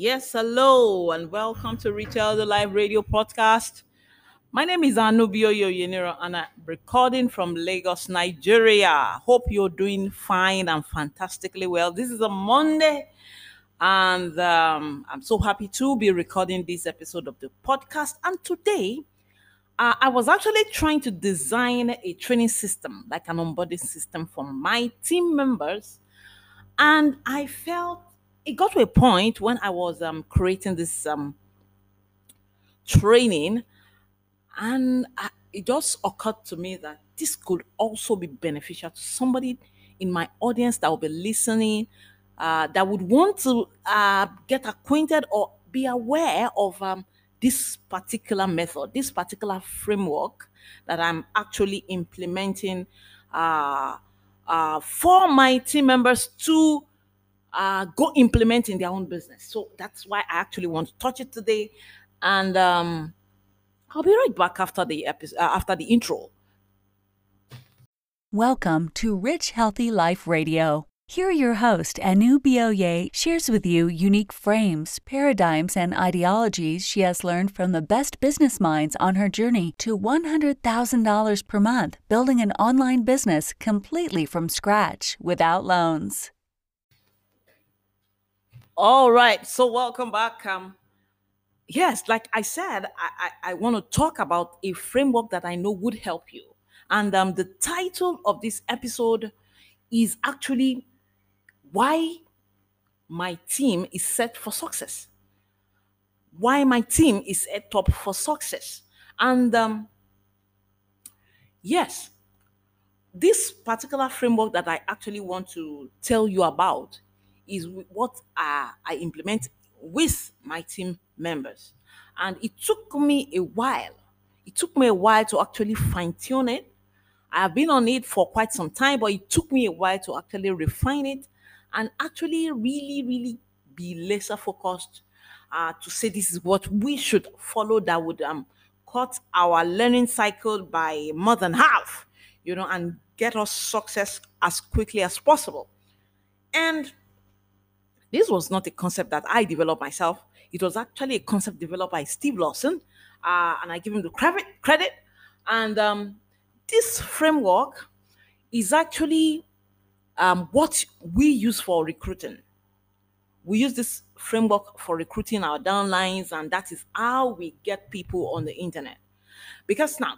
Yes, hello, and welcome to Rich Healthy Life Radio podcast. My name is Anubio Yoyeniro, and I'm recording from Lagos, Nigeria. Hope you're doing fine and fantastically well. This is a Monday, and um, I'm so happy to be recording this episode of the podcast. And today, uh, I was actually trying to design a training system, like an onboarding system for my team members, and I felt it got to a point when I was um, creating this um, training, and I, it just occurred to me that this could also be beneficial to somebody in my audience that will be listening, uh, that would want to uh, get acquainted or be aware of um, this particular method, this particular framework that I'm actually implementing uh, uh, for my team members to uh, go implement in their own business. So that's why I actually want to touch it today, and um, I'll be right back after the episode, uh, after the intro. Welcome to Rich Healthy Life Radio. Here, your host, Anu Bioye, shares with you unique frames, paradigms, and ideologies she has learned from the best business minds on her journey to $100,000 per month building an online business completely from scratch without loans. All right, so welcome back. Um, yes, like I said, I, I, I want to talk about a framework that I know would help you. And um, the title of this episode is actually Why My Team is Set for Success. Why my team is set up for success. And um, yes, this particular framework that I actually want to tell you about is what uh, I implement with my team members. And it took me a while. It took me a while to actually fine tune it. I have been on it for quite some time, but it took me a while to actually refine it and actually really, really be laser focused uh, to say this is what we should follow that would um, cut our learning cycle by more than half, you know, and get us success as quickly as possible. And this was not a concept that I developed myself. It was actually a concept developed by Steve Lawson, uh, and I give him the credit. And um, this framework is actually um, what we use for recruiting. We use this framework for recruiting our downlines, and that is how we get people on the internet. Because now,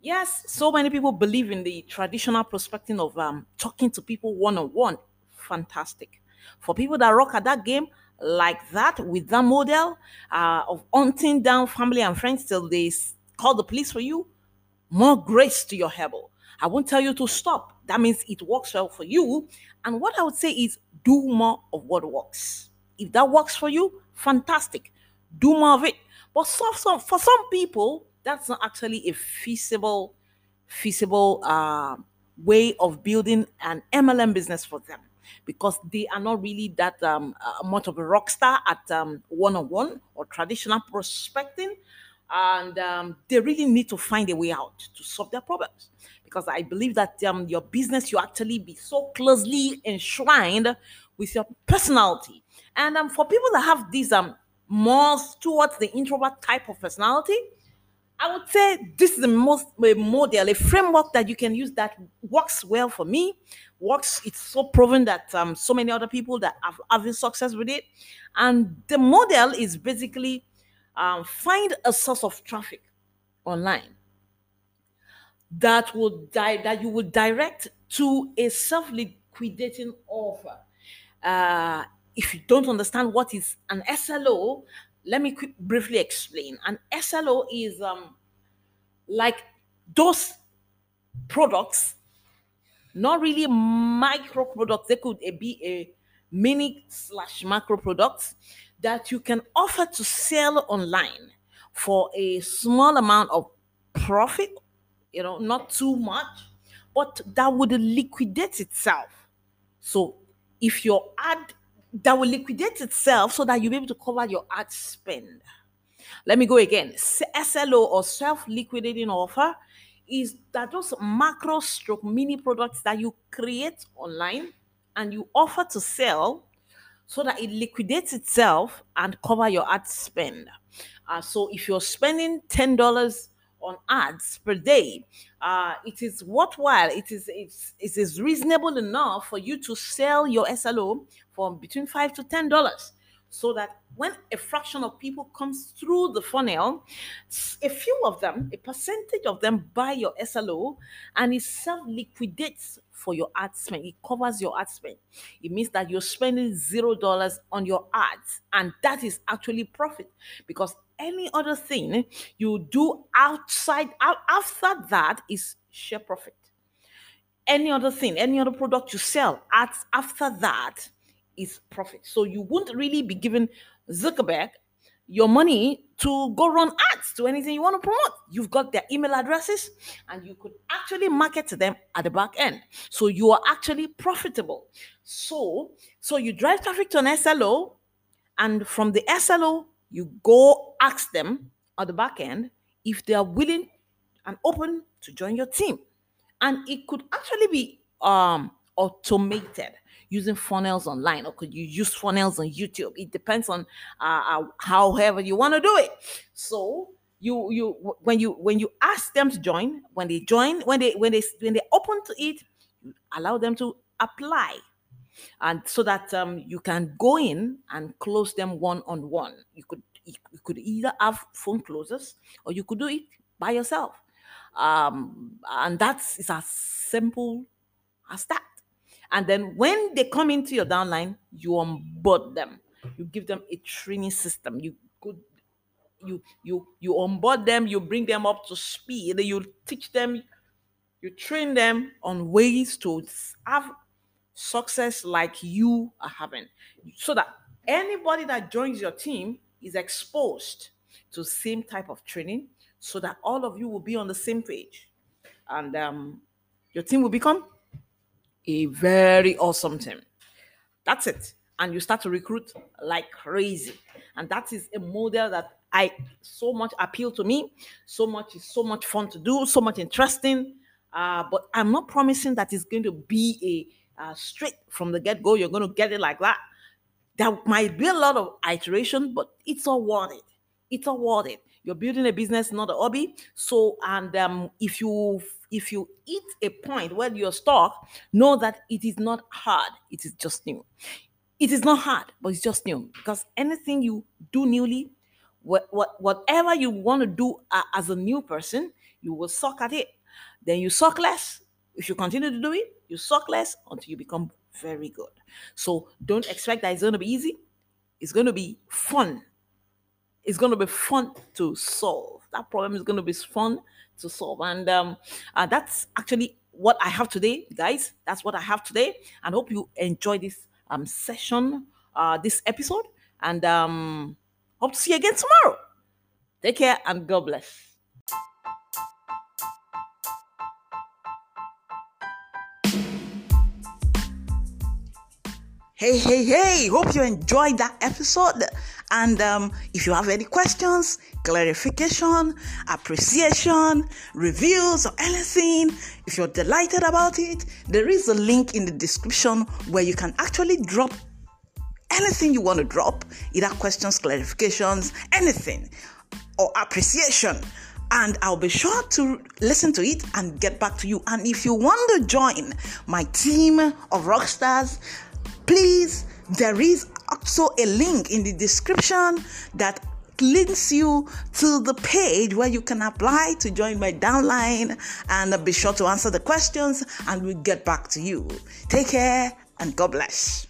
yes, so many people believe in the traditional prospecting of um, talking to people one on one. Fantastic. For people that rock at that game like that with that model uh, of hunting down family and friends till they call the police for you, more grace to your hebel. I won't tell you to stop. That means it works well for you. And what I would say is do more of what works. If that works for you, fantastic. Do more of it. But so, so, for some people, that's not actually a feasible, feasible uh, way of building an MLM business for them because they are not really that um, uh, much of a rock star at um, one-on-one or traditional prospecting. And um, they really need to find a way out to solve their problems. Because i believe that um, your business you actually be so closely enshrined with your personality. And um, for people that have these um, more towards the introvert type of personality I would say this is the most a model, a framework that you can use that works well for me. Works, it's so proven that um, so many other people that have having success with it. And the model is basically um, find a source of traffic online that will die that you would direct to a self-liquidating offer. Uh, if you don't understand what is an SLO, let me quick, briefly explain. An SLO is um, like those products, not really micro products. They could be a mini slash macro products that you can offer to sell online for a small amount of profit, you know, not too much, but that would liquidate itself. So if your ad that will liquidate itself so that you'll be able to cover your ad spend. Let me go again. SLO or self liquidating offer is that those macro stroke mini products that you create online and you offer to sell so that it liquidates itself and cover your ad spend. Uh, so if you're spending ten dollars on ads per day, uh, it is worthwhile. It is it's, it is reasonable enough for you to sell your SLO for between five to ten dollars, so that when a fraction of people comes through the funnel, a few of them, a percentage of them buy your SLO, and it self liquidates for your ad spend. It covers your ad spend. It means that you're spending zero dollars on your ads, and that is actually profit because any other thing you do outside out, after that is share profit. Any other thing, any other product you sell ads after that is profit. So you won't really be giving Zuckerberg your money to go run ads to anything you want to promote. You've got their email addresses and you could actually market to them at the back end. So you are actually profitable. So, so you drive traffic to an SLO and from the SLO, you go ask them at the back end if they are willing and open to join your team. And it could actually be um, automated using funnels online or could you use funnels on YouTube? It depends on uh, uh, however you want to do it. So you you when you when you ask them to join, when they join, when they when they when they open to it, allow them to apply and so that um, you can go in and close them one on one. You could you could either have phone closers or you could do it by yourself, um, and that's it's as simple as that. And then when they come into your downline, you onboard them. You give them a training system. You could you you you onboard them, you bring them up to speed, you teach them, you train them on ways to have success like you are having. So that anybody that joins your team is exposed to same type of training so that all of you will be on the same page. And um, your team will become a very awesome team. That's it. And you start to recruit like crazy. And that is a model that I so much appeal to me. So much is so much fun to do, so much interesting. Uh, but I'm not promising that it's going to be a uh, straight from the get go. You're going to get it like that. There might be a lot of iteration, but it's all worth it. It's all worth it. You're building a business, not a hobby. So, and um, if you if you hit a point where you're stuck, know that it is not hard. It is just new. It is not hard, but it's just new because anything you do newly, what, what whatever you want to do uh, as a new person, you will suck at it. Then you suck less. If you continue to do it, you suck less until you become very good. So don't expect that it's going to be easy. It's going to be fun it's going to be fun to solve. That problem is going to be fun to solve. And um, uh, that's actually what I have today, guys. That's what I have today. And hope you enjoy this um, session, uh, this episode. And um, hope to see you again tomorrow. Take care and God bless. Hey, hey, hey! Hope you enjoyed that episode. And um, if you have any questions, clarification, appreciation, reviews, or anything, if you're delighted about it, there is a link in the description where you can actually drop anything you want to drop either questions, clarifications, anything, or appreciation and I'll be sure to listen to it and get back to you. And if you want to join my team of rockstars, please, there is also a link in the description that links you to the page where you can apply to join my downline and be sure to answer the questions and we'll get back to you. Take care and God bless.